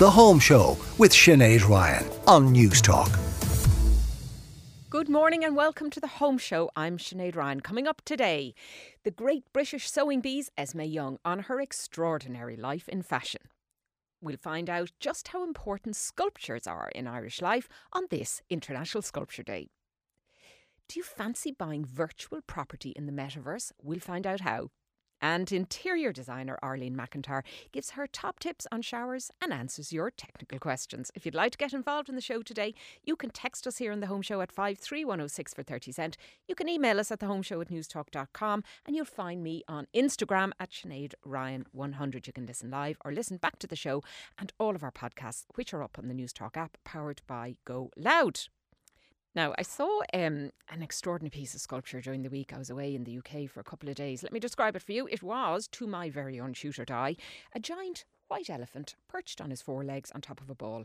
The Home Show with Sinead Ryan on Newstalk. Good morning and welcome to the Home Show. I'm Sinead Ryan. Coming up today, the great British sewing bee's Esme Young on her extraordinary life in fashion. We'll find out just how important sculptures are in Irish life on this International Sculpture Day. Do you fancy buying virtual property in the metaverse? We'll find out how. And interior designer Arlene McIntyre gives her top tips on showers and answers your technical questions. If you'd like to get involved in the show today, you can text us here on the Home Show at 53106 for 30 cent. You can email us at thehomeshow at newstalk.com and you'll find me on Instagram at Sinead Ryan100. You can listen live or listen back to the show and all of our podcasts, which are up on the Newstalk app powered by Go Loud. Now, I saw um, an extraordinary piece of sculpture during the week. I was away in the UK for a couple of days. Let me describe it for you. It was, to my very untutored eye, a giant white elephant perched on his four legs on top of a ball.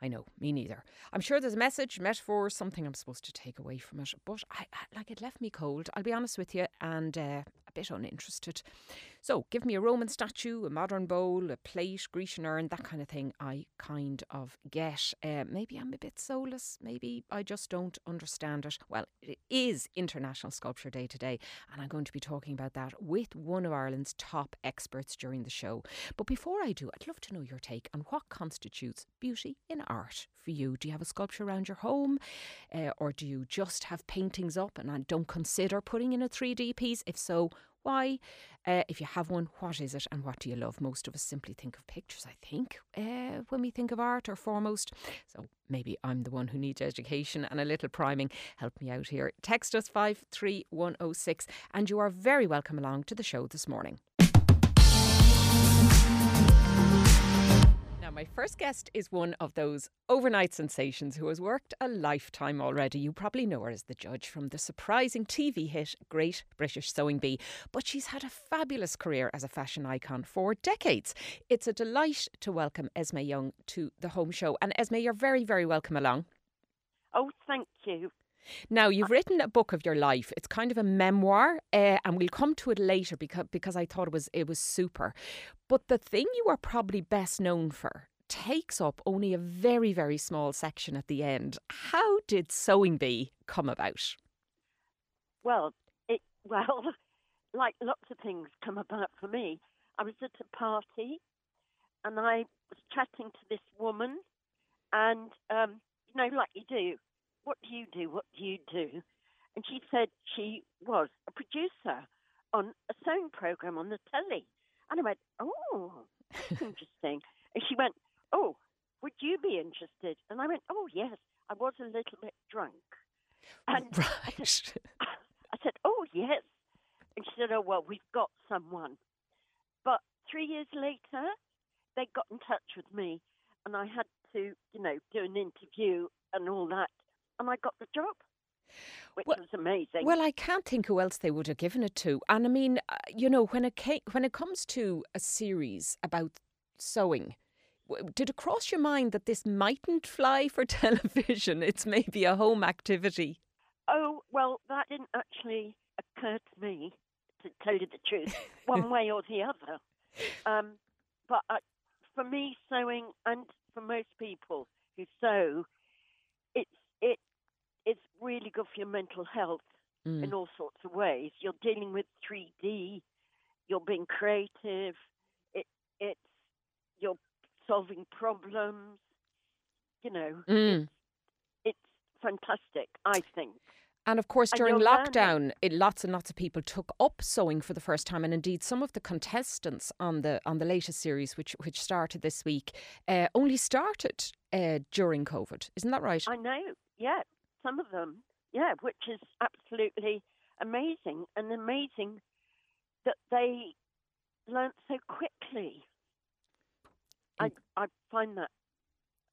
I know, me neither. I'm sure there's a message, metaphor, something I'm supposed to take away from it, but I, I like it left me cold. I'll be honest with you, and uh, bit uninterested. So, give me a Roman statue, a modern bowl, a plate, Grecian urn, that kind of thing. I kind of get. Uh, maybe I'm a bit soulless. Maybe I just don't understand it. Well, it is International Sculpture Day today, and I'm going to be talking about that with one of Ireland's top experts during the show. But before I do, I'd love to know your take on what constitutes beauty in art for you. Do you have a sculpture around your home, uh, or do you just have paintings up and don't consider putting in a 3D piece? If so, why? Uh, if you have one, what is it and what do you love? Most of us simply think of pictures, I think, uh, when we think of art or foremost. So maybe I'm the one who needs education and a little priming. Help me out here. Text us 53106 and you are very welcome along to the show this morning. My first guest is one of those overnight sensations who has worked a lifetime already. You probably know her as the judge from the surprising TV hit Great British Sewing Bee, but she's had a fabulous career as a fashion icon for decades. It's a delight to welcome Esme Young to the Home Show. And Esme, you're very, very welcome along. Oh, thank you. Now, you've written a book of your life. It's kind of a memoir, uh, and we'll come to it later because because I thought it was it was super. But the thing you are probably best known for takes up only a very very small section at the end. How did Sewing Bee come about? Well, it well, like lots of things come about for me. I was at a party, and I was chatting to this woman, and um, you know, like you do, what do you do? What do you do? And she said she was a producer on a sewing program on the telly. And I went, oh, that's interesting. and she went, would you be interested? And I went, oh, yes. I was a little bit drunk. And right. I said, I said, oh, yes. And she said, oh, well, we've got someone. But three years later, they got in touch with me and I had to, you know, do an interview and all that and I got the job. Which well, was amazing. Well, I can't think who else they would have given it to. And I mean, uh, you know, when it came, when it comes to a series about sewing, did it cross your mind that this mightn't fly for television? It's maybe a home activity. Oh well, that didn't actually occur to me, to tell you the truth, one way or the other. Um, but uh, for me, sewing, and for most people who sew, it's it it's really good for your mental health mm. in all sorts of ways. You're dealing with 3D, you're being creative, it it's you're solving problems. You know, mm. it's, it's fantastic. I think. And of course, during lockdown, it, lots and lots of people took up sewing for the first time, and indeed, some of the contestants on the on the latest series, which which started this week, uh, only started uh, during COVID. Isn't that right? I know. Yeah, some of them. Yeah, which is absolutely amazing, and amazing that they learnt so quickly. I find that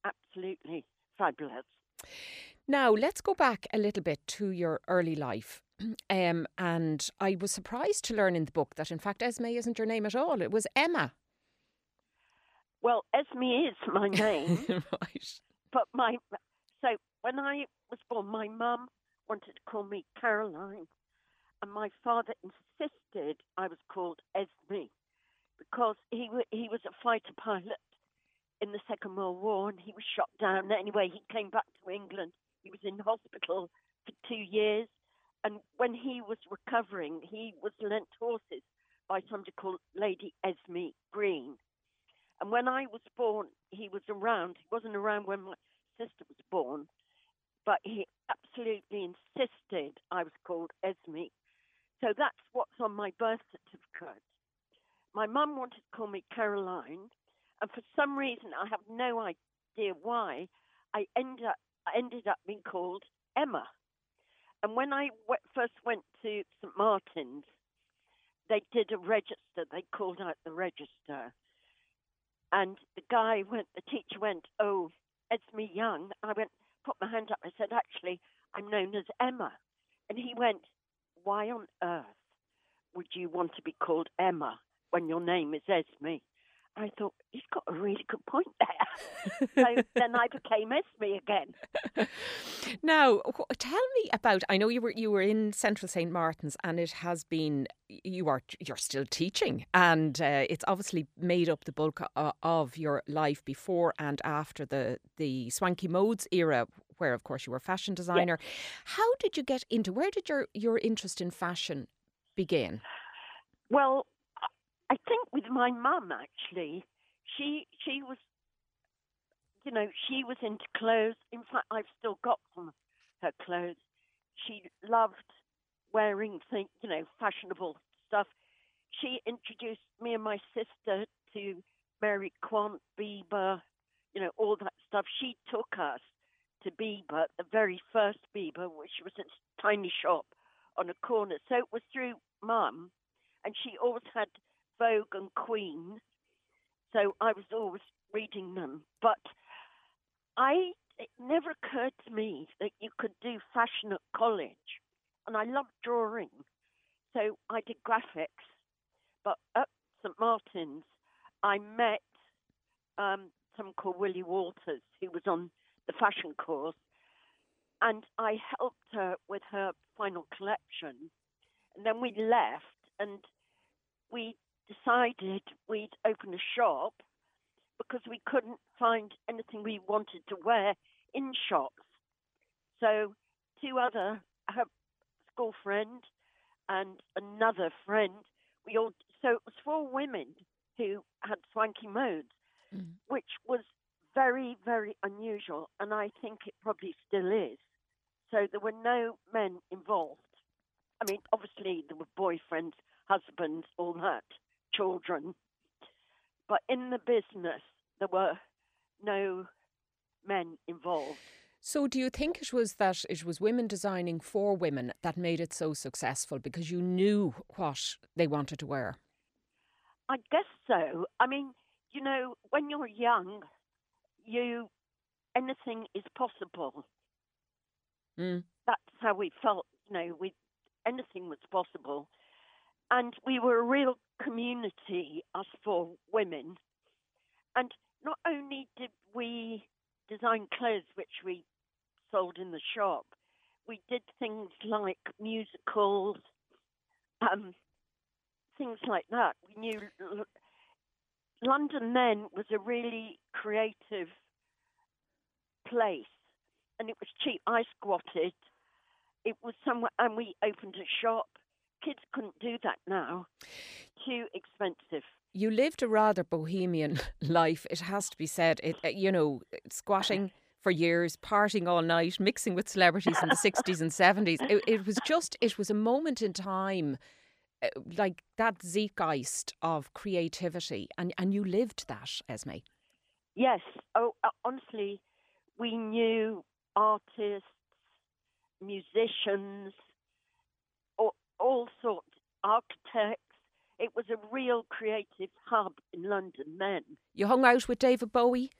absolutely fabulous. Now, let's go back a little bit to your early life. Um, and I was surprised to learn in the book that, in fact, Esme isn't your name at all. It was Emma. Well, Esme is my name. right. But my so when I was born, my mum wanted to call me Caroline, and my father insisted I was called Esme because he he was a fighter pilot in the Second World War and he was shot down. Anyway, he came back to England. He was in hospital for two years. And when he was recovering, he was lent horses by somebody called Lady Esme Green. And when I was born, he was around. He wasn't around when my sister was born, but he absolutely insisted I was called Esme. So that's what's on my birth certificate. My mum wanted to call me Caroline, and for some reason, I have no idea why, I ended up, I ended up being called Emma. And when I w- first went to St Martin's, they did a register. They called out the register. And the guy went, the teacher went, Oh, Esme Young. I went, put my hand up. I said, Actually, I'm known as Emma. And he went, Why on earth would you want to be called Emma when your name is Esme? I thought he's got a really good point there. so then I became Esme again. Now, tell me about. I know you were you were in Central St Martin's, and it has been you are you're still teaching, and uh, it's obviously made up the bulk of, of your life before and after the the swanky modes era, where of course you were a fashion designer. Yeah. How did you get into? Where did your your interest in fashion begin? Well, I think with my mum actually, she she was, you know, she was into clothes. In fact, I've still got some her clothes. She loved wearing things, you know, fashionable stuff. She introduced me and my sister to Mary Quant, Biba, you know, all that stuff. She took us to Biba, the very first Biba, which was a tiny shop on a corner. So it was through mum, and she always had Vogue and Queen, so I was always reading them. But I it never occurred to me that you could do fashion at college, and I loved drawing, so I did graphics. But at St Martin's, I met um, someone called Willie Walters, who was on the fashion course, and I helped her with her final collection. And then we left, and we decided we'd open a shop because we couldn't find anything we wanted to wear in shops. So, two other, her school friend and another friend, we all, so it was four women who had swanky modes, mm. which was very, very unusual. And I think it probably still is. So, there were no men involved. I mean, obviously, there were boyfriends, husbands, all that children. But in the business, there were no men involved. So, do you think it was that it was women designing for women that made it so successful because you knew what they wanted to wear? I guess so. I mean, you know, when you're young, you anything is possible. Mm. That's how we felt. You know, we anything was possible, and we were a real community, us four women. And not only did we design clothes which we sold in the shop, we did things like musicals, um, things like that. We knew London then was a really creative place, and it was cheap. I squatted. It was somewhere, and we opened a shop kids couldn't do that now. Too expensive. You lived a rather bohemian life, it has to be said. It, uh, you know, squatting for years, partying all night, mixing with celebrities in the 60s and 70s. It, it, was just, it was a moment in time, uh, like that zeitgeist of creativity. And, and you lived that, Esme. Yes. Oh, uh, honestly, we knew artists, musicians, all sorts, of architects. It was a real creative hub in London then. You hung out with David Bowie?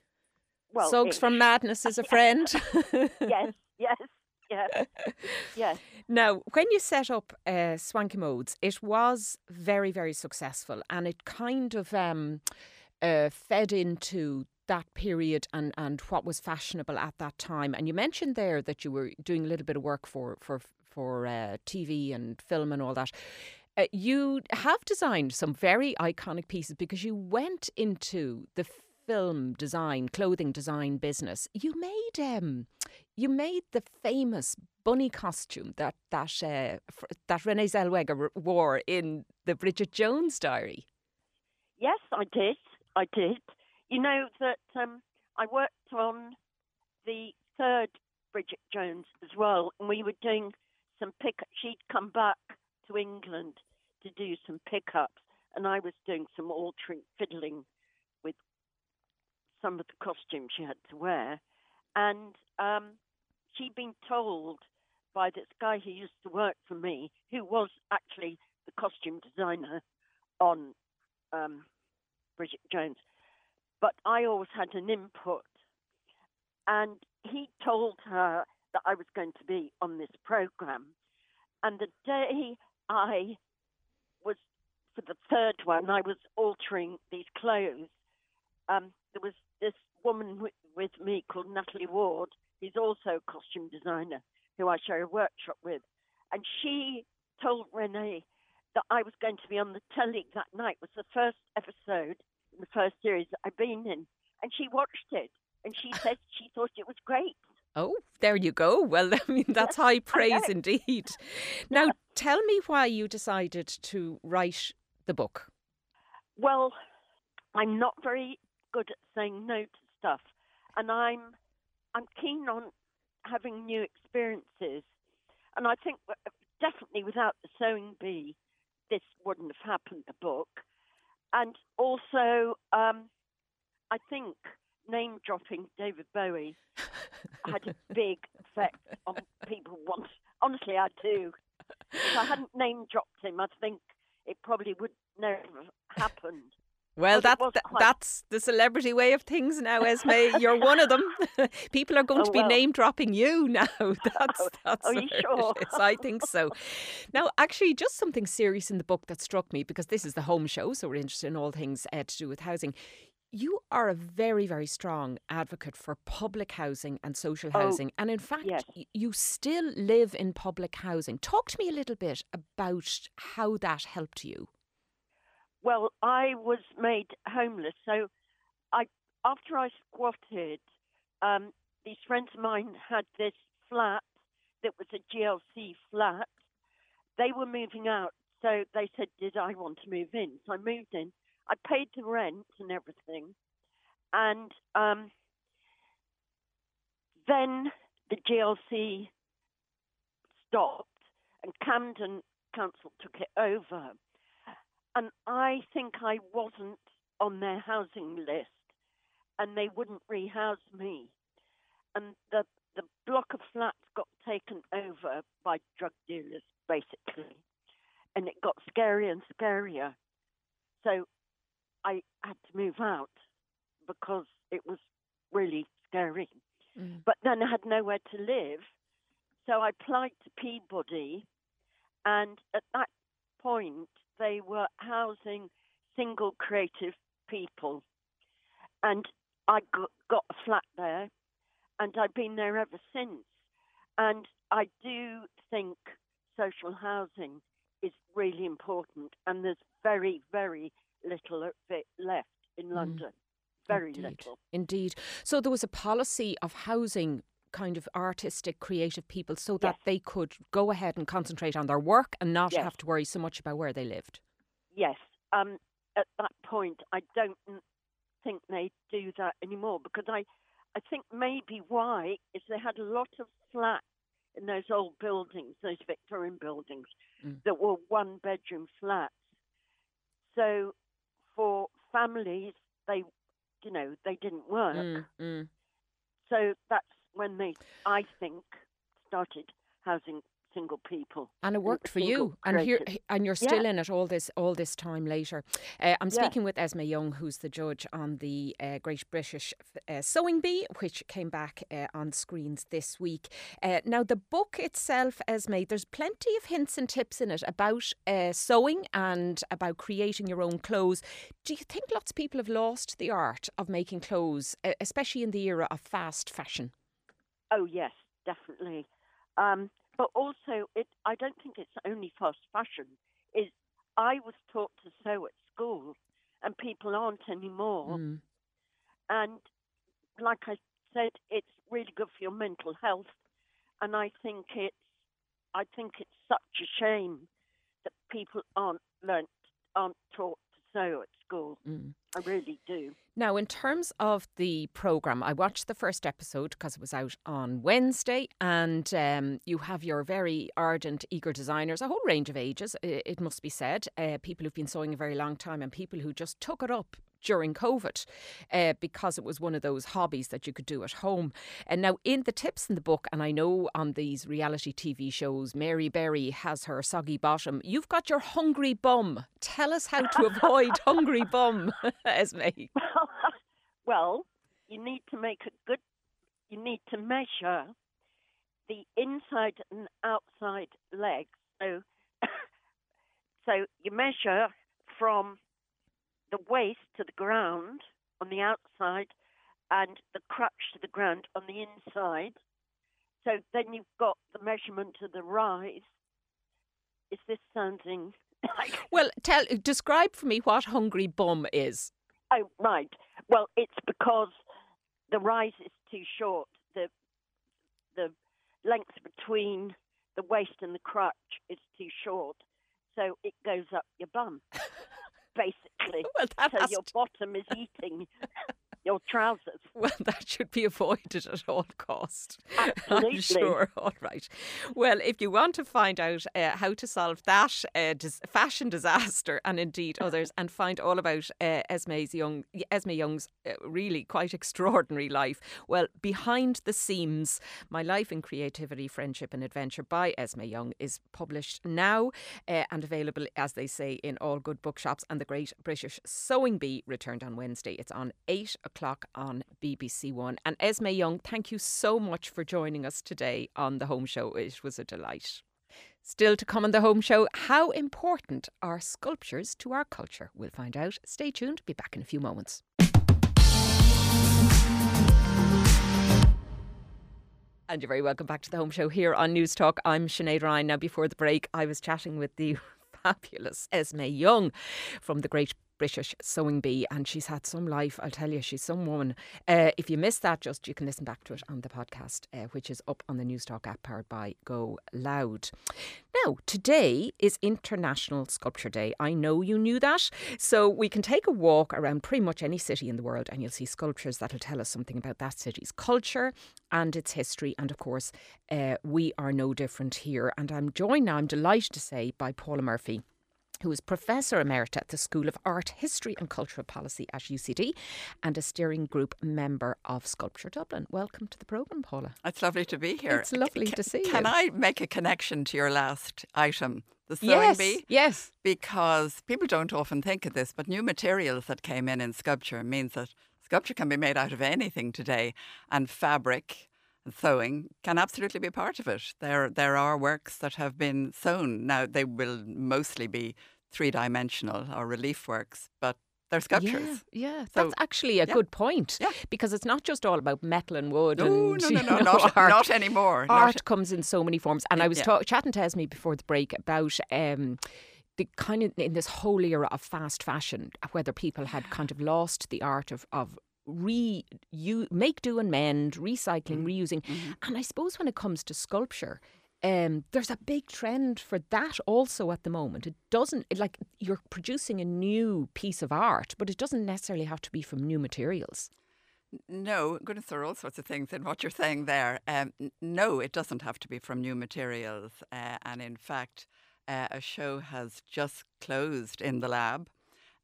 Well, Suggs from Madness is a friend? yes, yes, yes, yes. Now, when you set up uh, Swanky Modes, it was very, very successful and it kind of um, uh, fed into that period and, and what was fashionable at that time. And you mentioned there that you were doing a little bit of work for, for for uh, TV and film and all that. Uh, you have designed some very iconic pieces because you went into the film design, clothing design business, you made um, you made the famous bunny costume that that uh, that Renee Zellweger wore in the Bridget Jones Diary. Yes, I did. I did. You know that um, I worked on the third Bridget Jones as well, and we were doing some pick. She'd come back to England to do some pickups, and I was doing some altering, fiddling with some of the costumes she had to wear, and um, she'd been told by this guy who used to work for me, who was actually the costume designer on um, Bridget Jones, but I always had an input. And he told her that I was going to be on this program. And the day I was, for the third one, I was altering these clothes, um, there was this woman with, with me called Natalie Ward, who's also a costume designer, who I share a workshop with. And she told Renee that I was going to be on the telly that night. It was the first episode in the first series that I'd been in. And she watched it and she said she thought it was great. Oh, there you go. Well, I mean, that's high praise indeed. Now, tell me why you decided to write the book. Well, I'm not very good at saying no to stuff, and I'm I'm keen on having new experiences. And I think definitely without the sewing bee, this wouldn't have happened. The book, and also um, I think name dropping David Bowie had a big effect on people once. Honestly, I do. If I hadn't name dropped him, I think it probably would never have happened. Well, that, that that's the celebrity way of things now, Esme. You're one of them. People are going oh, to be well. name dropping you now. That's that's Are you sure? I think so. Now, actually, just something serious in the book that struck me because this is the home show, so we're interested in all things uh, to do with housing. You are a very, very strong advocate for public housing and social Oh, housing. and in fact, yes. you still live in public housing. Talk to me a little bit about how that helped you. Well, I was made homeless, so I after I squatted, um, these friends of mine had this flat that was a GLC flat. They were moving out, so they said, "Did I want to move in?" So I moved in. I paid the rent and everything, and um, then the GLC stopped, and Camden Council took it over and I think I wasn't on their housing list, and they wouldn't rehouse me. And the the block of flats got taken over by drug dealers, basically, and it got scarier and scarier. So I had to move out because it was really scary. Mm. But then I had nowhere to live, so I applied to Peabody, and at that point they were housing single creative people. And I got, got a flat there, and I've been there ever since. And I do think social housing is really important, and there's very, very little of it left in London. Very Indeed. little. Indeed. So there was a policy of housing kind of artistic, creative people so that Yes. they could go ahead and concentrate on their work and not Yes. have to worry so much about where they lived. Yes. Um, at that point, I don't think they do that anymore because I, I think maybe why is they had a lot of flats in those old buildings, those Victorian buildings, Mm. that were one bedroom flats. So for families, they, you know, they didn't work. Mm, mm. So that's when they, I think, started housing single people. And it worked for you, and here, and you're still in it all this all this time later. Uh, I'm Yeah. speaking with Esme Young, who's the judge on the uh, Great British uh, Sewing Bee, which came back uh, on screens this week. Uh, now, the book itself, Esme, there's plenty of hints and tips in it about uh, sewing and about creating your own clothes. Do you think lots of people have lost the art of making clothes, especially in the era of fast fashion? Oh yes, definitely. Um, but also, it. I don't think it's only fast fashion. Is I was taught to sew at school, and people aren't anymore. Mm. and like I said, it's really good for your mental health. And I think it's, I think it's such a shame that people aren't learnt, aren't taught to sew at school. Mm. I really do. Now, in terms of the programme, I watched the first episode because it was out on Wednesday, and um, you have your very ardent, eager designers, a whole range of ages, it must be said, uh, people who've been sewing a very long time, and people who just took it up during COVID uh, because it was one of those hobbies that you could do at home. And now, in the tips in the book, and I know on these reality TV shows, Mary Berry has her soggy bottom. You've got your hungry bum. Tell us how to avoid hungry bum, Esme. well, you need to make a good, you need to measure the inside and outside legs. So, so you measure from the waist to the ground on the outside and the crutch to the ground on the inside. So then you've got the measurement of the rise. Is this sounding like... Well, tell describe for me what hungry bum is. Oh, right. Well, it's because the rise is too short. The the length between the waist and the crutch is too short, so it goes up your bum. basically. Well, so your to... bottom is eating your trousers. Well, that should be avoided at all cost. Absolutely. I'm sure. All right. Well, if you want to find out uh, how to solve that uh, dis- fashion disaster and indeed others, and find all about uh, Esme's young Esme Young's uh, really quite extraordinary life, well, behind the seams, my life in creativity, friendship, and adventure by Esme Young is published now uh, and available, as they say, in all good bookshops. And the Great British Sewing Bee returned on Wednesday. It's on eight o'clock o'clock on BBC One. And Esme Young, thank you so much for joining us today on the Home Show. It was a delight. Still to come on the Home Show, how important are sculptures to our culture? We'll find out. Stay tuned. Be back in a few moments. And you're very welcome back to the Home Show here on Newstalk. I'm Sinead Ryan. Now, before the break, I was chatting with the fabulous Esme Young from the Great British Sewing Bee, and she's had some life. I'll tell you, she's some woman. Uh, if you missed that, just you can listen back to it on the podcast, uh, which is up on the Newstalk app powered by Go Loud. Now, today is International Sculpture Day. I know you knew that, so we can take a walk around pretty much any city in the world, and you'll see sculptures that'll tell us something about that city's culture and its history. And of course, uh, we are no different here. And I'm joined now, I'm delighted to say, by Paula Murphy who is Professor Emerita at the School of Art, History and Cultural Policy at UCD and a steering group member of Sculpture Dublin. Welcome to the programme, Paula. It's lovely to be here. It's lovely to see can you. Can I make a connection to your last item? The sewing yes, bee? Yes. Because people don't often think of this, but new materials that came in in sculpture means that sculpture can be made out of anything today, and fabric sewing can absolutely be part of it. There, there are works that have been sewn. Now, they will mostly be three dimensional or relief works, but they're sculptures. Yeah, yeah. So, that's actually a yeah. good point. Yeah. Because it's not just all about metal and wood. No, and, no, no, no, know, not, art. not anymore. Art not. comes in so many forms. And I was yeah. talk- chatting to Esme before the break about. Um, the kind of in this whole era of fast fashion, whether people had kind of lost the art of, of re you make do and mend, recycling, mm-hmm. reusing. Mm-hmm. And I suppose when it comes to sculpture, um, there's a big trend for that also at the moment. It doesn't like you're producing a new piece of art, but it doesn't necessarily have to be from new materials. No, goodness, there are all sorts of things in what you're saying there. Um, no, it doesn't have to be from new materials. Uh, and in fact, uh, a show has just closed in the lab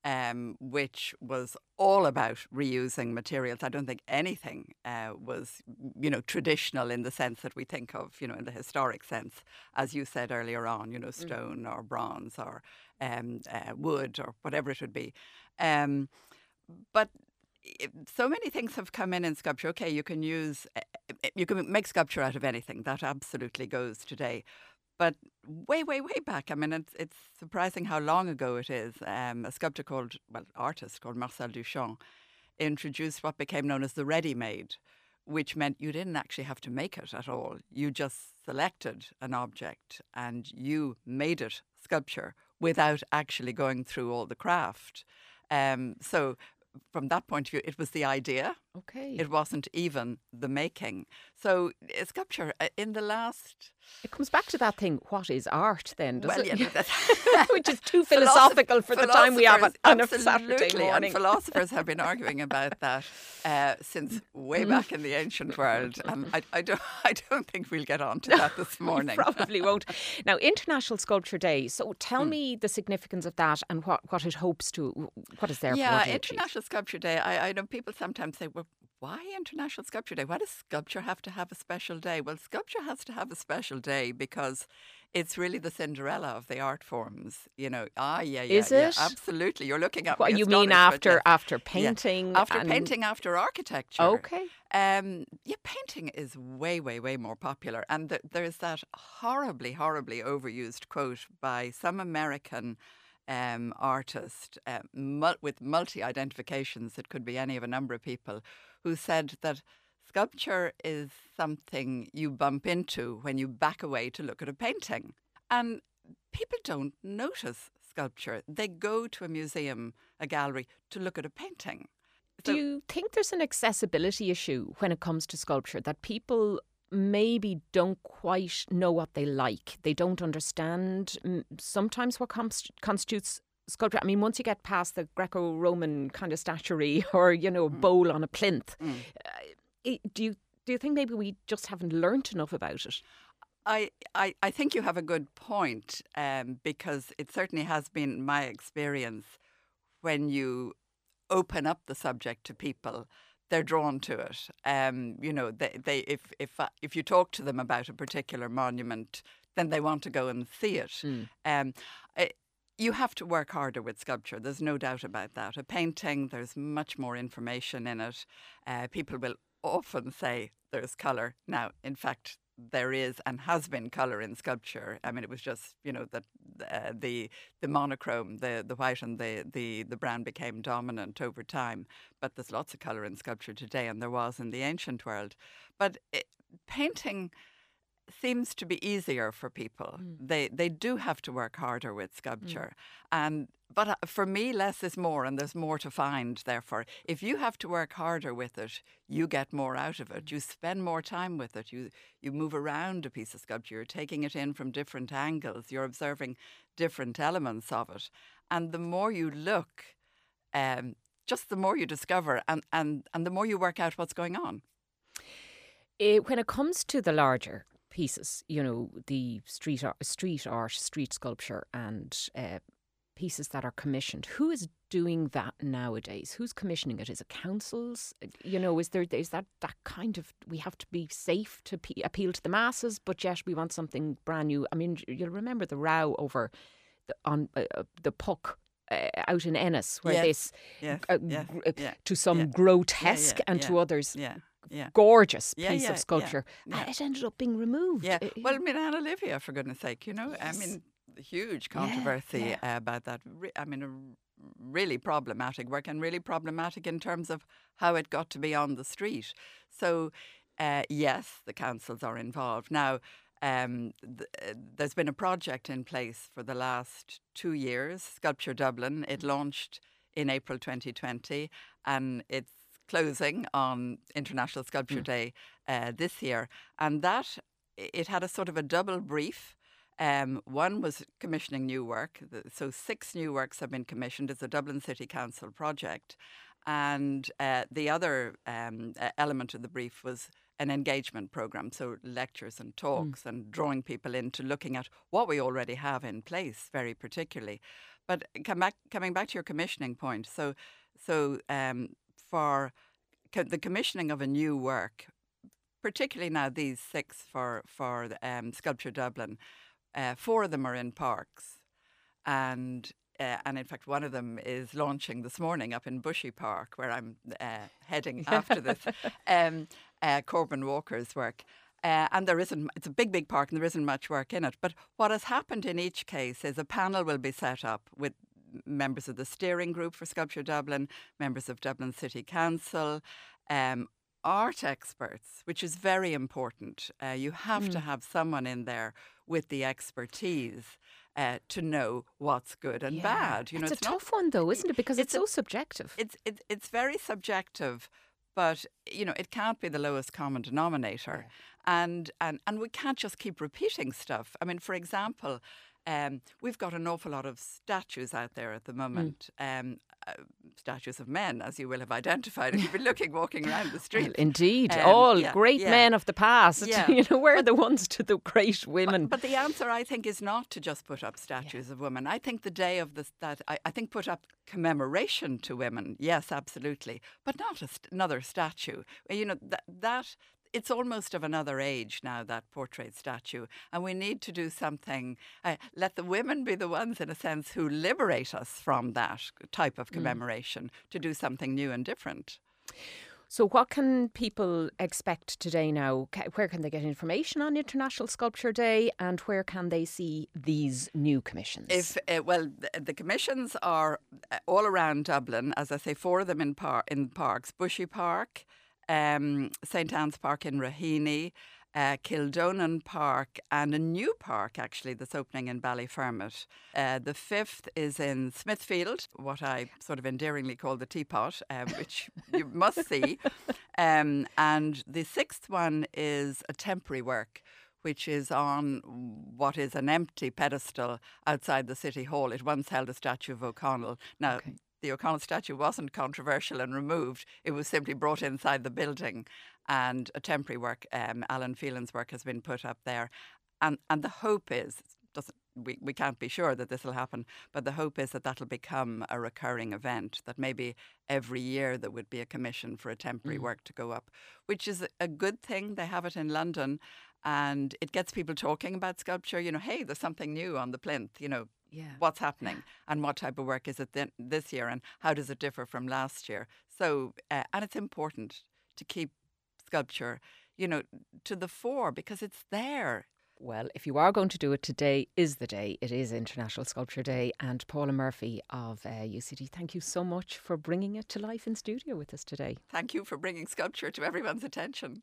um, which was all about reusing materials. I don't think anything uh, was, you know, traditional in the sense that we think of, you know, in the historic sense, as you said earlier on, you know, mm. stone or bronze or um, uh, wood or whatever it would be. Um, but so many things have come in in sculpture. Okay, you can use, eh, eh, you can make sculpture out of anything. That absolutely goes today. But way, way, way back, I mean, it's, it's surprising how long ago it is. Um, a sculptor called, well, artist called Marcel Duchamp introduced what became known as the ready made, which meant you didn't actually have to make it at all. You just selected an object and you made it sculpture without actually going through all the craft. Um, so from that point of view, it was the idea. Okay. It wasn't even the making. So uh, sculpture uh, in the last. It comes back to that thing. What is art then? Does well, it? yeah, Which is too philosophical for the time we have on, a Saturday morning. philosophers have been arguing about that uh, since way back in the ancient world, and I, I don't, I don't think we'll get on to that this morning. Probably won't. Now, International Sculpture Day. So tell me the significance of that and what, what it hopes to, what is there yeah? International Sculpture Day. I, I know people sometimes say, well, why International Sculpture Day? Why does sculpture have to have a special day? Well, sculpture has to have a special day because it's really the Cinderella of the art forms. You know, ah, yeah, yeah, Is yeah, it? absolutely. You're looking at What me you mean after yes. after Yeah. painting? After and- painting, after architecture. Okay. Um, yeah, painting is way, way, way more popular. And th- there's that horribly, horribly overused quote by some American um, artist uh, mul- with multi identifications, it could be any of a number of people, who said that sculpture is something you bump into when you back away to look at a painting. And people don't notice sculpture, they go to a museum, a gallery, to look at a painting. Do you think there's an accessibility issue when it comes to sculpture that people maybe don't quite know what they like? They don't understand mm, sometimes what const- constitutes sculpture. I mean, once you get past the Greco-Roman kind of statuary or you know a bowl on a plinth, Mm. uh, do you do you think maybe we just haven't learnt enough about it? I, I, I think you have a good point um, because it certainly has been my experience when you open up the subject to people, they're drawn to it. Um, you know, they, they if if uh, if you talk to them about a particular monument, then they want to go and see it. Um, I, you have to work harder with sculpture. There's no doubt about that. A painting, there's much more information in it. Uh, people will often say there's colour. Now, in fact, there is and has been colour in sculpture. I mean, it was just you know that uh, the the monochrome, the the white and the, the the brown became dominant over time. But there's lots of colour in sculpture today, and there was in the ancient world. But it, painting seems to be easier for people. They they do have to work harder with sculpture, and but uh, for me, less is more, and there's more to find. Therefore, if you have to work harder with it, you get more out of it. You spend more time with it. You you move around a piece of sculpture. You're taking it in from different angles. You're observing different elements of it, and the more you look, um, just the more you discover, and and and the more you work out what's going on. Eh, when it comes to the larger pieces, you know, the street art, street art, street sculpture, and uh, pieces that are commissioned, who is doing that nowadays? Who's commissioning it? Is it councils? Uh, You know, is there is that that kind of we have to be safe to pe- appeal to the masses, but yet we want something brand new. I mean, you'll remember the row over the, on uh, uh, the puck. Uh, out in Ennis, where Yes, this yes, uh, yes, gr- uh, to some grotesque and to others Yeah, gorgeous Yeah, piece yeah, of sculpture. and It ended up being removed. Yeah. Uh, Well, I mean, Anna Livia, for goodness sake, you know, I mean, huge controversy. Uh, about that. I mean, really problematic work and really problematic in terms of how it got to be on the street. So, uh, yes, the councils are involved. Now, um, th- uh, there's been a project in place for the last two years, Sculpture Dublin. It launched in April 2020 and it's closing on International Sculpture Day uh, this year. And that, it had a sort of a double brief. Um, one was commissioning new work. So six new works have been commissioned. It's a Dublin City Council project. And uh, the other um, element of the brief was an engagement program, so lectures and talks and drawing people into looking at what we already have in place, very particularly. But come back, coming back to your commissioning point, so so um, for co- the commissioning of a new work, particularly now these six for for um, Sculpture Dublin, uh, four of them are in parks, and uh, and in fact one of them is launching this morning up in Bushy Park, where I'm uh, heading after this. Um, uh, Corban Walker's work. Uh, and there isn't, it's a big, big park and there isn't much work in it. But what has happened in each case is a panel will be set up with members of the steering group for Sculpture Dublin, members of Dublin City Council, um, art experts, which is very important. Uh, you have to have someone in there with the expertise uh, to know what's good and Yeah. bad. You know, it's, it's a not tough one, though, isn't it? Because it's, it's a- so subjective. it's it's it's very subjective, but you know it can't be the lowest common denominator, and and and we can't just keep repeating stuff. I mean, for example. Um, we've got an awful lot of statues out there at the moment. Um, uh, statues of men, as you will have identified if you've been looking walking around the Well, street. indeed, Um, all yeah, great yeah. men of the past. Yeah. You know, we're the ones to the great women. But the answer, I think, is not to just put up statues of women. I think the day of this, that I, I think put up commemoration to women, yes, absolutely, but not a st- another statue. You know that that it's almost of another age now that portrait statue, and we need to do something. Uh, let the women be the ones, in a sense, who liberate us from that type of commemoration to do something new and different. So, what can people expect today now? Where can they get information on International Sculpture Day and where can they see these new commissions? If uh, well, the, commissions are uh, all around Dublin. As I say, four of them in par- in parks: Bushy Park, um, St Anne's Park in Raheny, uh, Kildonan Park, and a new park actually that's opening in Ballyfermot. Uh, the fifth is in Smithfield, what I sort of endearingly call the teapot, uh, which you must see. Um, and the sixth one is a temporary work which is on what is an empty pedestal outside the City Hall. It once held a statue of O'Connell. Now, Okay. The O'Connell statue wasn't controversial and removed, it was simply brought inside the building. And a temporary work, um, Alan Phelan's work, has been put up there. And, and the hope is, doesn't, we, we can't be sure that this will happen, but the hope is that that'll become a recurring event, that maybe every year there would be a commission for a temporary work to go up, which is a- a good thing. They have it in London and it gets people talking about sculpture. You know, hey, there's something new on the plinth, you know. Yeah. What's happening and what type of work is it then, this year and how does it differ from last year? So, uh, and it's important to keep sculpture, you know, to the fore because it's there. Well, if you are going to do it, today is the day. It is International Sculpture Day. And Paula Murphy of uh, UCD, thank you so much for bringing it to life in studio with us today. Thank you for bringing sculpture to everyone's attention.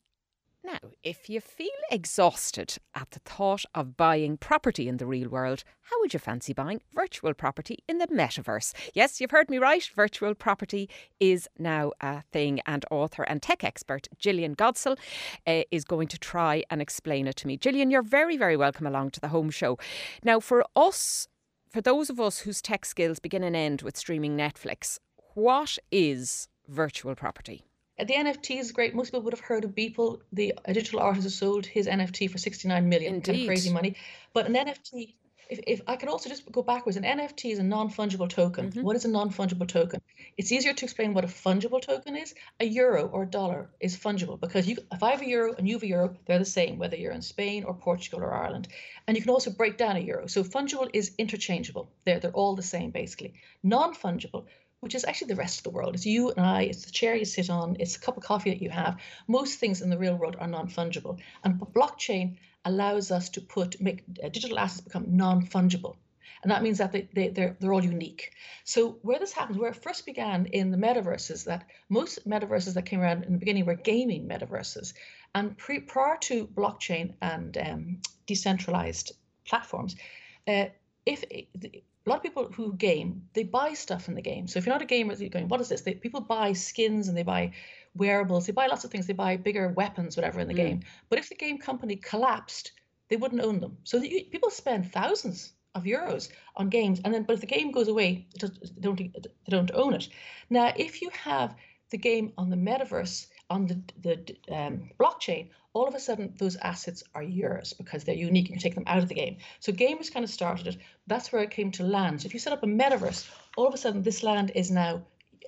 Now, if you feel exhausted at the thought of buying property in the real world, how would you fancy buying virtual property in the metaverse? Yes, you've heard me right. Virtual property is now a thing, and author and tech expert Gillian Godsell uh, is going to try and explain it to me. Gillian, you're very, very welcome along to the home show. Now, for us, for those of us whose tech skills begin and end with streaming Netflix, what is virtual property? The NFT is great. Most people would have heard of Beeple, the digital artist who sold his NFT for 69 million. Kind Indeed. of crazy money. But an NFT, if, if I can also just go backwards, an NFT is a non fungible token. Mm-hmm. What is a non fungible token? It's easier to explain what a fungible token is. A euro or a dollar is fungible because you, if I have a euro and you have a euro, they're the same, whether you're in Spain or Portugal or Ireland. And you can also break down a euro. So fungible is interchangeable. They're, they're all the same, basically. Non fungible which is actually the rest of the world. It's you and I, it's the chair you sit on, it's a cup of coffee that you have. Most things in the real world are non fungible. And blockchain allows us to put, make uh, digital assets become non fungible. And that means that they, they, they're, they're all unique. So, where this happens, where it first began in the metaverses, that most metaverses that came around in the beginning were gaming metaverses. And pre, prior to blockchain and um, decentralized platforms, uh, if a lot of people who game, they buy stuff in the game. So if you're not a gamer, you're going, what is this? They, people buy skins and they buy wearables. They buy lots of things. They buy bigger weapons, whatever, in the hmm. game. But if the game company collapsed, they wouldn't own them. So the, people spend thousands of euros on games, and then but if the game goes away, they don't they don't own it. Now, if you have the game on the metaverse on the the um, blockchain, all of a sudden those assets are yours because they're unique. You can take them out of the game. So gamers kind of started it. That's where it came to land. So if you set up a metaverse, all of a sudden this land is now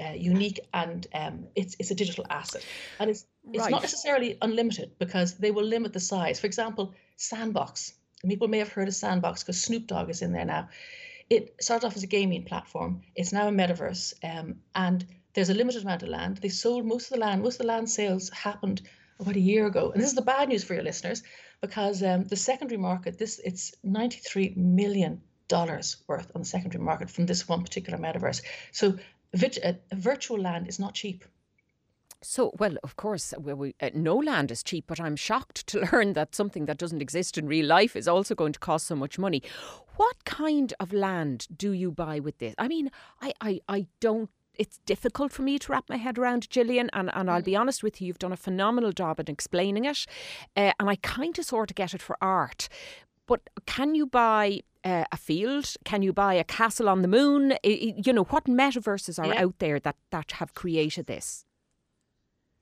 uh, unique and um, it's it's a digital asset, and it's it's Right. not necessarily unlimited because they will limit the size. For example, Sandbox. People may have heard of Sandbox because Snoop Dogg is in there now. It started off as a gaming platform. It's now a metaverse, um, and there's a limited amount of land. They sold most of the land. Most of the land sales happened about a year ago. And this is the bad news for your listeners because um, the secondary market, this it's 93 million dollars worth on the secondary market from this one particular metaverse. So uh, virtual land is not cheap. So, well, of course, we, we, uh, no land is cheap, but I'm shocked to learn that something that doesn't exist in real life is also going to cost so much money. What kind of land do you buy with this? I mean, I, I, I don't it's difficult for me to wrap my head around, Gillian. And, and I'll be mm. honest with you, you've done a phenomenal job at explaining it. Uh, and I kind of sort of get it for art. But can you buy uh, a field? Can you buy a castle on the moon? You know, what metaverses are yeah. out there that, that have created this?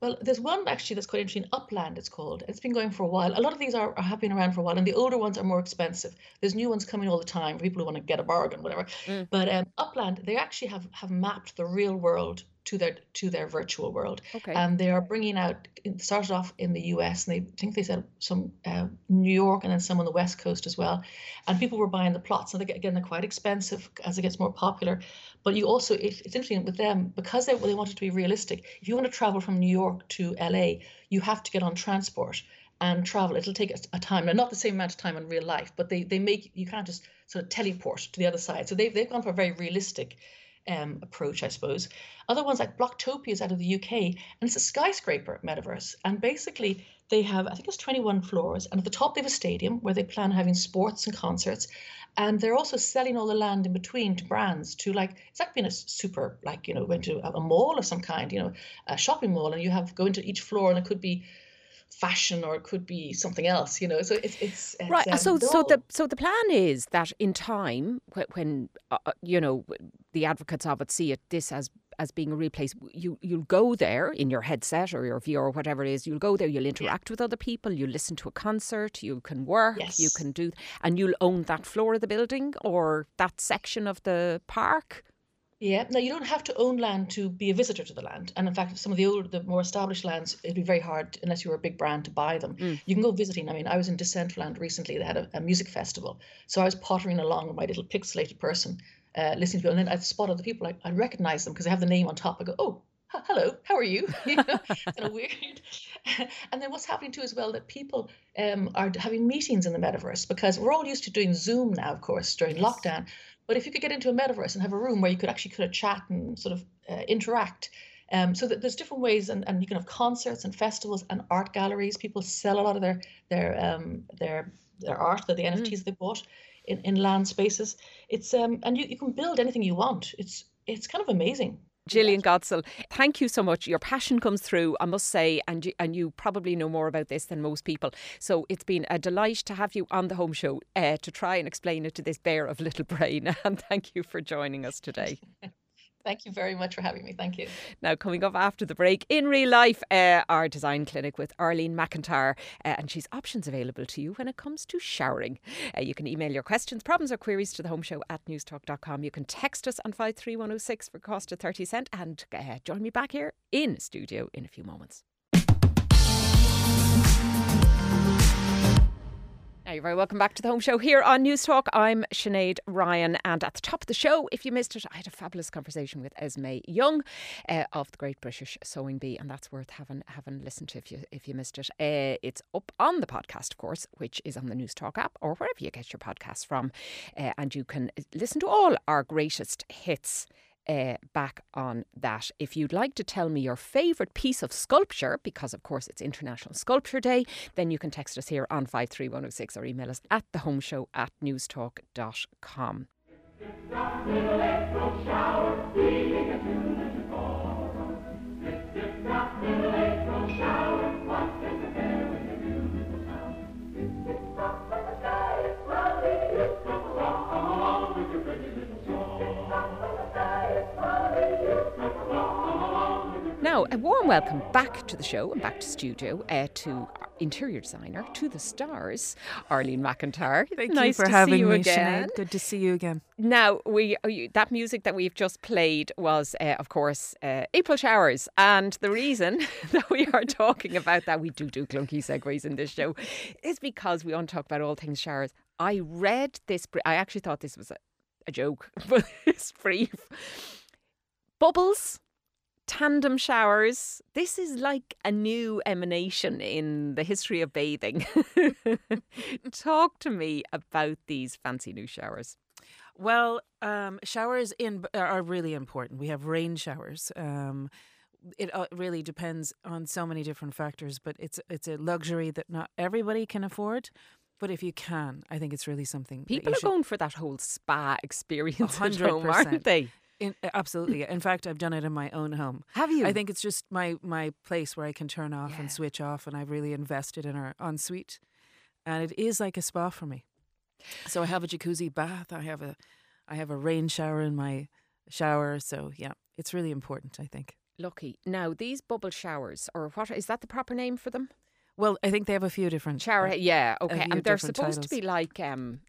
Well, there's one actually that's quite interesting. Upland, it's called. It's been going for a while. A lot of these are, are have been around for a while, and the older ones are more expensive. There's new ones coming all the time for people who want to get a bargain, whatever. Mm. But um, Upland, they actually have have mapped the real world to their to their virtual world. Okay. And they are bringing out. It started off in the U.S. and they think they said some uh, New York and then some on the West Coast as well. And people were buying the plots. And they, again, they're quite expensive as it gets more popular. But you also, if it's interesting with them because they they wanted to be realistic. If you want to travel from New York to L.A., you have to get on transport and travel. It'll take a, time. Now, not the same amount of time in real life, but they they make you can't just sort of teleport to the other side. So they've they've gone for a very realistic um, approach, I suppose. Other ones like Blocktopia is out of the UK, and it's a skyscraper metaverse. And basically, they have, I think it's 21 floors, and at the top they have a stadium where they plan having sports and concerts. And they're also selling all the land in between to brands to like it's like being a super like you know going to a mall of some kind, you know, a shopping mall, and you have go into each floor, and it could be fashion or it could be something else you know so it's it's, it's right um, so so the so the plan is that in time when uh, uh, you know the advocates of it see it this as as being a real place you you'll go there in your headset or your VR or whatever it is you'll go there you'll interact yeah. with other people you listen to a concert you can work yes. you can do and you'll own that floor of the building or that section of the park yeah. Now you don't have to own land to be a visitor to the land, and in fact, some of the older, the more established lands, it'd be very hard unless you were a big brand to buy them. Mm. You can go visiting. I mean, I was in Decentraland recently. They had a, a, music festival, so I was pottering along with my little pixelated person, uh, listening to people, and then I spotted the people. I, I recognize them because I have the name on top. I go, oh, hello, how are you? you know, kind of weird. and then what's happening too as well that people um, are having meetings in the metaverse because we're all used to doing Zoom now, of course, during yes. lockdown. But if you could get into a metaverse and have a room where you could actually kind of chat and sort of uh, interact, um, so that there's different ways, and, and you can have concerts and festivals and art galleries. People sell a lot of their their um, their their art, the, the NFTs mm. they bought in, in land spaces. It's um and you, you can build anything you want. It's it's kind of amazing. Gillian Godsil, thank you so much. Your passion comes through, I must say, and you, and you probably know more about this than most people. So it's been a delight to have you on the home show uh, to try and explain it to this bear of little brain. And thank you for joining us today. Thank you very much for having me. Thank you. Now, coming up after the break, in real life, uh, our design clinic with Arlene McIntyre, uh, and she's options available to you when it comes to showering. Uh, you can email your questions, problems, or queries to the home show at newstalk.com. You can text us on 53106 for cost of 30 cent, and uh, join me back here in studio in a few moments. Now, you're very welcome back to the home show here on Newstalk. I'm Sinead Ryan, and at the top of the show, if you missed it, I had a fabulous conversation with Esme Young uh, of the Great British Sewing Bee, and that's worth having having listened to if you if you missed it. Uh, it's up on the podcast, of course, which is on the Newstalk app or wherever you get your podcasts from, uh, and you can listen to all our greatest hits uh, back on that. If you'd like to tell me your favourite piece of sculpture, because of course it's International Sculpture Day, then you can text us here on 53106 or email us at the home show at newstalk.com. Now, a warm welcome back to the show and back to studio uh, to interior designer to the stars, Arlene McIntyre. Thank nice you for having you me, again. Sinead. Good to see you again. Now, we uh, that music that we've just played was, uh, of course, uh, April showers, and the reason that we are talking about that, we do do clunky segues in this show, is because we want to talk about all things showers. I read this. I actually thought this was a, a joke, but it's brief. Bubbles tandem showers. This is like a new emanation in the history of bathing. Talk to me about these fancy new showers. Well, um, showers in are really important. We have rain showers. Um, it uh, really depends on so many different factors, but it's it's a luxury that not everybody can afford. But if you can, I think it's really something. People are should, going for that whole spa experience at home, aren't they? In, absolutely. In fact, I've done it in my own home. Have you? I think it's just my my place where I can turn off Yeah. and switch off, and I've really invested in our ensuite, and it is like a spa for me. So I have a jacuzzi bath. I have a I have a rain shower in my shower. So yeah, it's really important. I think. Lucky. Now, these bubble showers, or what is that the proper name for them? Well, I think they have a few different Shower, uh, yeah, okay. And they're supposed to be like, um,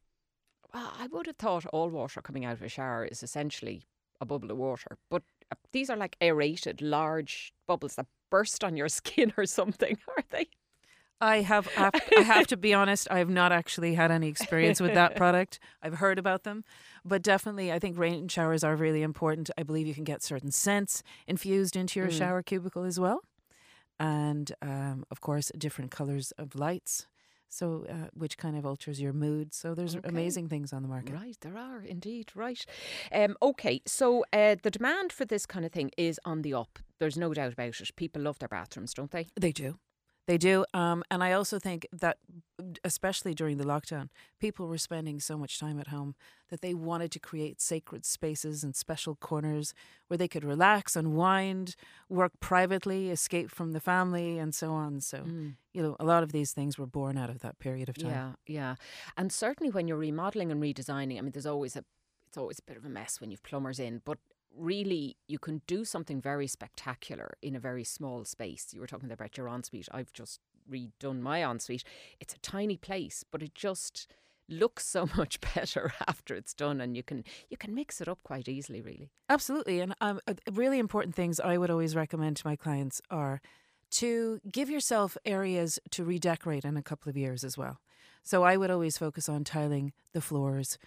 well, I would have thought all water coming out of a shower is essentially a bubble of water, but uh, these are like aerated, large bubbles that burst on your skin or something, are they? I have, I have I have to be honest, I have not actually had any experience with that product. I've heard about them, but definitely I think rain showers are really important. I believe you can get certain scents infused into your Mm. shower cubicle as well. And um, of course, different colors of lights. So, uh, which kind of alters your mood. So, there's Okay. amazing things on the market. Right, there are indeed, right. Um, okay, so uh, the demand for this kind of thing is on the up. There's no doubt about it. People love their bathrooms, don't they? They do. They do. Um, and I also think that, especially during the lockdown, people were spending so much time at home that they wanted to create sacred spaces and special corners where they could relax, unwind, work privately, escape from the family, and so on. So, you know, a lot of these things were born out of that period of time. Yeah, yeah. And certainly when you're remodeling and redesigning, I mean, there's always a, it's always a bit of a mess when you've plumbers in, but really you can do something very spectacular in a very small space. You were talking about your ensuite. I've just redone my ensuite. It's a tiny place, but it just looks so much better after it's done and you can you can mix it up quite easily really. Absolutely. And um, uh, really important things I would always recommend to my clients are to give yourself areas to redecorate in a couple of years as well. So I would always focus on tiling the floors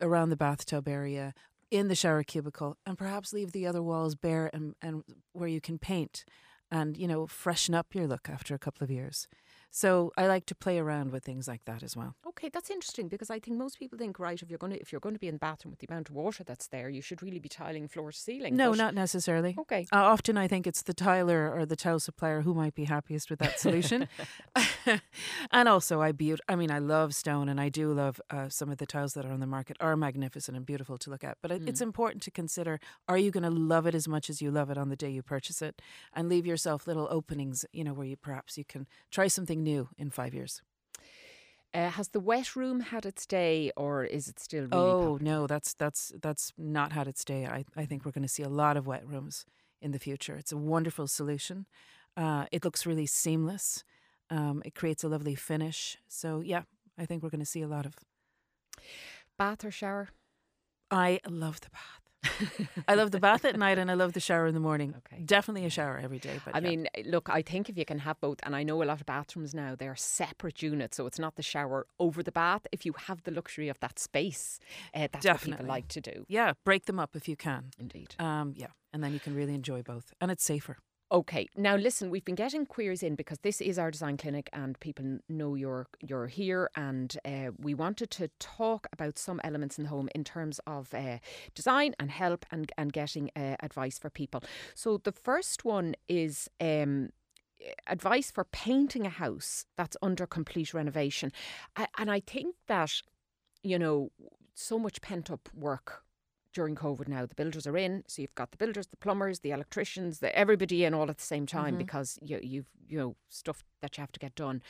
around the bathtub area, in the shower cubicle, and perhaps leave the other walls bare and, and where you can paint and, you know, freshen up your look after a couple of years. So I like to play around with things like that as well. Okay, that's interesting because I think most people think right if you're going to if you're going to be in the bathroom with the amount of water that's there, you should really be tiling floor to ceiling. No, not necessarily. Okay. Uh, often I think it's the tiler or the tile supplier who might be happiest with that solution. and also, I be I mean, I love stone, and I do love uh, some of the tiles that are on the market are magnificent and beautiful to look at. But it, it's important to consider: Are you going to love it as much as you love it on the day you purchase it, and leave yourself little openings, you know, where you perhaps you can try something new in five years. Uh, has the wet room had its day, or is it still really? oh popular? no, that's that's that's not had its day. I I think we're going to see a lot of wet rooms in the future. It's a wonderful solution. Uh, it looks really seamless. Um, it creates a lovely finish. So yeah, I think we're going to see a lot of. bath or shower? I love the bath. I love the bath at night and I love the shower in the morning. Okay. Definitely a shower every day. But I yeah. mean, look, I think if you can have both, and I know a lot of bathrooms now, they're separate units, so it's not the shower over the bath. If you have the luxury of that space, uh, that's what Definitely. people like to do. yeah, break them up if you can. Indeed. Um, yeah, and then you can really enjoy both, and it's safer. Okay, now listen, we've been getting queries in because this is our design clinic, and people know you're you're here, and uh, we wanted to talk about some elements in the home in terms of uh, design and help and and getting uh, advice for people. So the first one is. Um, advice for painting a house that's under complete renovation I, and i think that you know so much pent up work during COVID now. The builders are in, so you've got the builders, the plumbers, the electricians, the everybody in all at the same time because you you've you know stuff that you have to get done.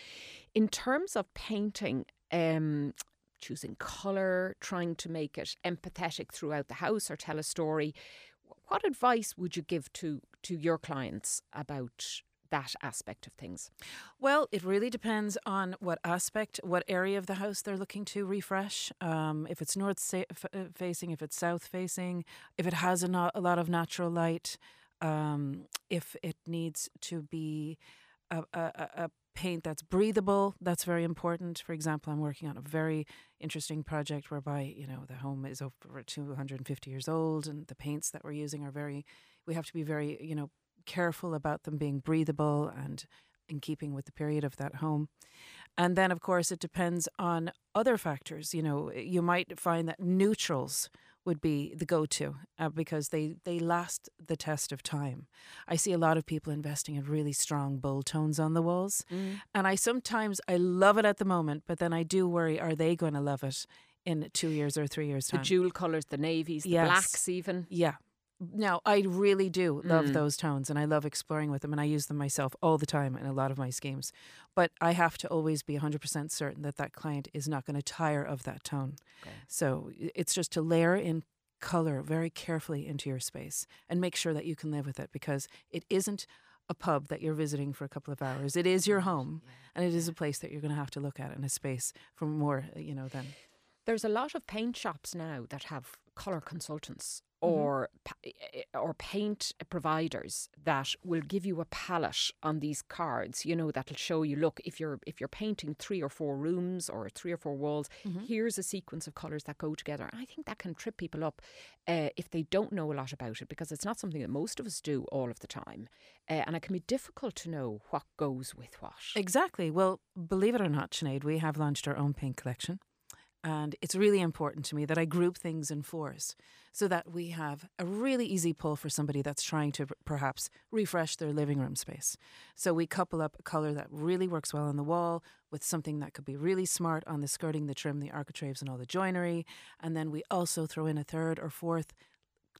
In terms of painting, um, choosing color, trying to make it empathetic throughout the house or tell a story. What advice would you give to to your clients about that aspect of things? Well, it really depends on what aspect, what area of the house they're looking to refresh. Um, if it's north sa- f- uh, facing, if it's south facing, if it has a, no- a lot of natural light, um, if it needs to be a, a, a- a paint that's breathable, that's very important. For example, I'm working on a very interesting project whereby you know the home is over 250 years old, and the paints that we're using are very. We have to be very you know careful about them being breathable and in keeping with the period of that home. And then, of course, it depends on other factors. You know, you might find that neutrals would be the go-to uh, because they they last the test of time. I see a lot of people investing in really strong bold tones on the walls, Mm. and I sometimes I love it at the moment, but then I do worry: are they going to love it in two years or three years The jewel colours, the navies, the Yes. blacks, even. Yeah. Now, I really do love Mm. those tones and I love exploring with them and I use them myself all the time in a lot of my schemes. But I have to always be 100% certain that that client is not going to tire of that tone. Okay. So it's just to layer in color very carefully into your space and make sure that you can live with it because it isn't a pub that you're visiting for a couple of hours. It is your home and it is a place that you're going to have to look at in a space for more, uh, you know, than There's a lot of paint shops now that have colour consultants. Or pa- eh, or paint providers that will give you a palette on these cards. You know that'll show you. Look, if you're if you're painting three or four rooms or three or four walls, Mm-hmm. here's a sequence of colours that go together. And I think that can trip people up uh, if they don't know a lot about it because it's not something that most of us do all of the time, uh, and it can be difficult to know what goes with what. Exactly. Well, believe it or not, Sinead, we have launched our own paint collection. And it's really important to me that I group things in fours so that we have a really easy pull for somebody that's trying to perhaps refresh their living room space. So we couple up a colour that really works well on the wall with something that could be really smart on the skirting, the trim, the architraves, and all the joinery. And then we also throw in a third or fourth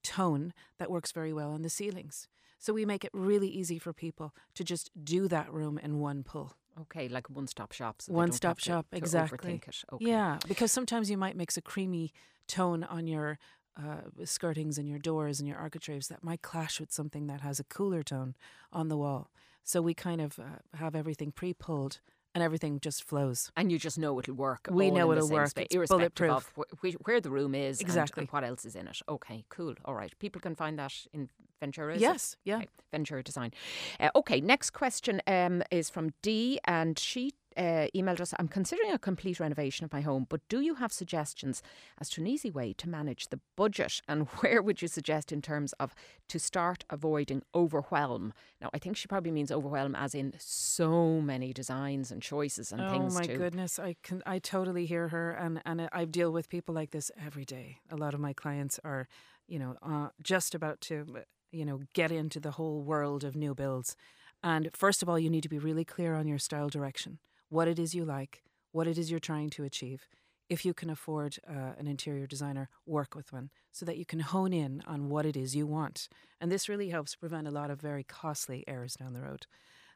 tone that works very well on the ceilings. So we make it really easy for people to just do that room in one pull. Okay, like one-stop shop. So one stop have to- shop, to exactly. it. Okay. Yeah, because sometimes you might mix a creamy tone on your uh, skirtings and your doors and your architraves that might clash with something that has a cooler tone on the wall. So we kind of uh, have everything pre-pulled and everything just flows. and you just know it'll work. We know it'll work. space, It's irrespective bulletproof. of wh- wh- where the room is Exactly. and, what else is in it. Okay, cool. All right, people can find that in Ventura. is it? Yes, yeah. Okay, Ventura Design. Uh, okay, next question um, is from Dee, and she uh, emailed us. I'm considering a complete renovation of my home, but do you have suggestions as to an easy way to manage the budget? And where would you suggest in terms of to start avoiding overwhelm? Now, I think she probably means overwhelm as in so many designs and choices and oh things. Oh, my to, goodness, I can I totally hear her, and and I deal with people like this every day. A lot of my clients are, you know, uh, just about to, you know, get into the whole world of new builds. And first of all, you need to be really clear on your style direction, what it is you like, what it is you're trying to achieve. If you can afford uh, an interior designer, work with one so that you can hone in on what it is you want. And this really helps prevent a lot of very costly errors down the road.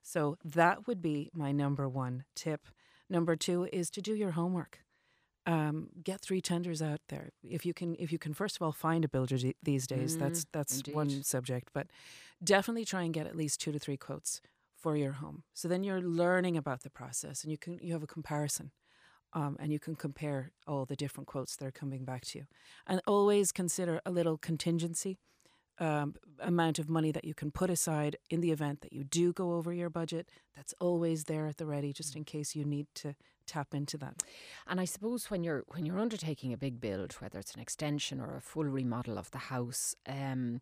So that would be my number one tip. Number two is to do your homework. Um, get three tenders out there. If you can, if you can, first of all, find a builder d- these days. that's that's one subject, but definitely try and get at least two to three quotes for your home. So then you're learning about the process, and you can you have a comparison. Um, and you can compare all the different quotes that are coming back to you. And always consider a little contingency um, amount of money that you can put aside in the event that you do go over your budget. That's always there at the ready, just in case you need to tap into that. And I suppose when you're when you're undertaking a big build, whether it's an extension or a full remodel of the house, um,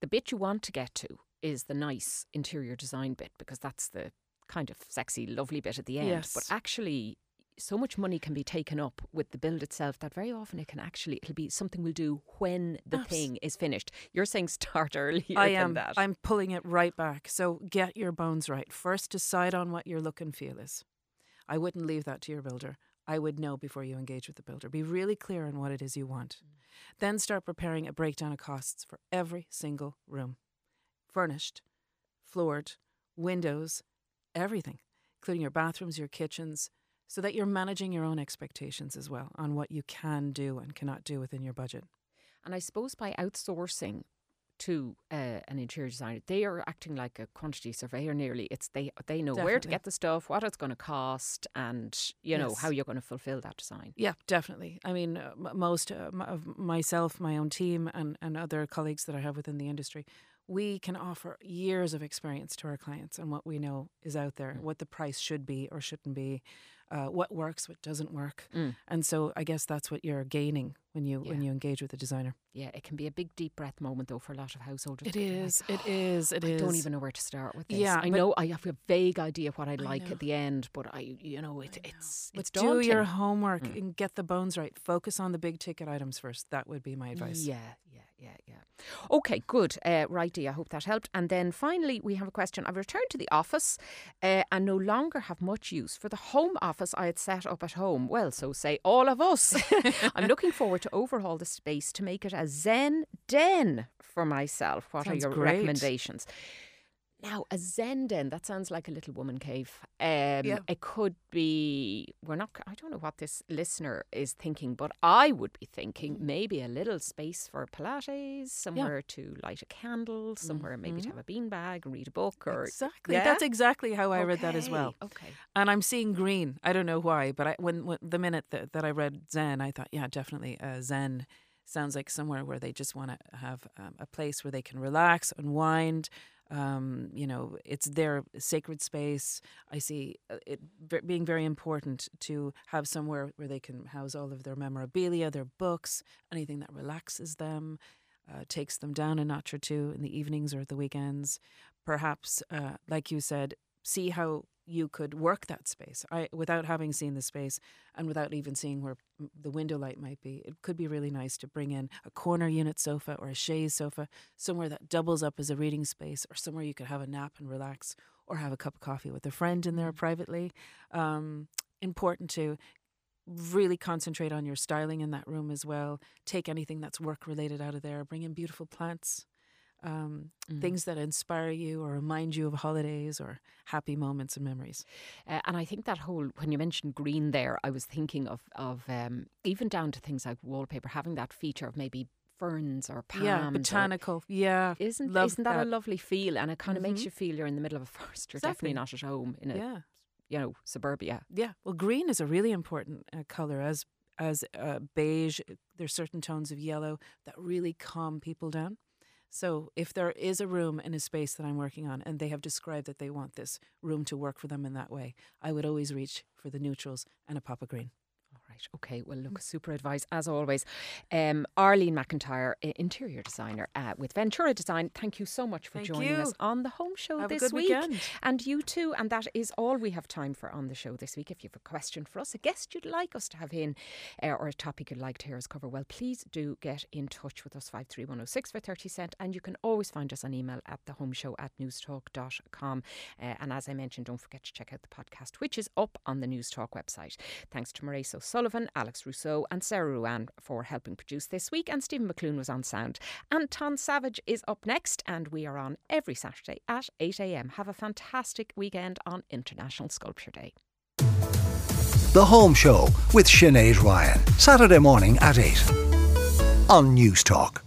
the bit you want to get to is the nice interior design bit because that's the kind of sexy, lovely bit at the end. But actually, so much money can be taken up with the build itself that very often it can actually it'll be something we'll do when the thing is finished. You're saying start earlier I am. that. I'm pulling it right back. So get your bones right. First, decide on what your look and feel is. I wouldn't leave that to your builder. I would know before you engage with the builder. Be really clear on what it is you want. Mm. Then start preparing a breakdown of costs for every single room furnished, floored, windows, everything, including your bathrooms, your kitchens, so that you're managing your own expectations as well on what you can do and cannot do within your budget. And I suppose by outsourcing to uh, an interior designer, they are acting like a quantity surveyor. Nearly, it's they they know where to get the stuff, what it's going to cost, and you know Yes. how you're going to fulfil that design. Yeah, definitely. I mean, uh, m- most uh, m- of myself, my own team, and, and other colleagues that I have within the industry, we can offer years of experience to our clients and what we know is out there, Mm. what the price should be or shouldn't be, uh, what works, what doesn't work. Mm. And so I guess that's what you're gaining when you when you engage with a designer. Yeah, it can be a big deep breath moment though for a lot of householders. It be like, is. It is. It I is. don't even know where to start with this. Yeah, I know I have a vague idea what I'd I like know. at the end, but I, you know, it, it's But it's do your homework Mm. and get the bones right. Focus on the big ticket items first. That would be my advice. Yeah, yeah, yeah, yeah. Okay, good. Uh, righty, I hope that helped. And then finally, we have a question. I've returned to the office uh, and no longer have much use for the home office I had set up at home. Well, so say all of us. I'm looking forward to overhaul the space to make it a Zen den for myself. What Sounds are your great. recommendations? Now, a Zen den, that sounds like a little woman cave. Um, Yeah. It could be, we're not, I don't know what this listener is thinking, but I would be thinking Mm. maybe a little space for Pilates, somewhere to light a candle, somewhere maybe to Mhm. have a beanbag read a book or. Exactly. Yeah? That's exactly how I read that as well. Okay. okay. And I'm seeing green. I don't know why, but I, when, when the minute that, that I read Zen, I thought, yeah, definitely uh, Zen sounds like somewhere where they just want to have um, a place where they can relax, unwind. Um, you know, it's their sacred space. I see uh, it being very important to have somewhere where they can house all of their memorabilia, their books, anything that relaxes them, uh, takes them down a notch or two in the evenings or the weekends. Perhaps, uh, like you said, see how you could work that space I, without having seen the space and without even seeing where the window light might be. It could be really nice to bring in a corner unit sofa or a chaise sofa, somewhere that doubles up as a reading space, or somewhere you could have a nap and relax, or have a cup of coffee with a friend in there privately. Um, important to really concentrate on your styling in that room as well. Take anything that's work related out of there. Bring in beautiful plants. Um, Mm. Things that inspire you or remind you of holidays or happy moments and memories. Uh, and I think that whole when you mentioned green there, I was thinking of of um, even down to things like wallpaper having that feature of maybe ferns or palms. yeah, or- botanical. Yeah, isn't love isn't that, a lovely feel? And it kind of makes Mhm. you feel you're in the middle of a forest. You're Exactly. definitely not at home in a yeah, you know suburbia. yeah. Well, green is a really important uh, color as as uh, beige. There's certain tones of yellow that really calm people down. So if there is a room in a space that I'm working on and they have described that they want this room to work for them in that way, I would always reach for the neutrals and a pop of green. Right. Okay. Well, look, super advice as always. Um, Arlene McIntyre, interior designer uh, with Ventura Design. Thank you so much for Thank joining you. us on the Home Show Have this week. weekend. And you too. And that is all we have time for on the show this week. If you have a question for us, a guest you'd like us to have in, uh, or a topic you'd like to hear us cover, well, please do get in touch with us 53106 for 30 cent. And you can always find us on email at thehomeshow at newstalk.com. Uh, and as I mentioned, don't forget to check out the podcast, which is up on the Newstalk website. Thanks to Maurice O'Sullivan, Alex Rousseau, and Sarah Ruan for helping produce this week. And Stephen McClune was on sound. Anton Savage is up next, and we are on every Saturday at 8 a.m. Have a fantastic weekend on International Sculpture Day. The Home Show with Sinead Ryan. Saturday morning at 8 on Newstalk.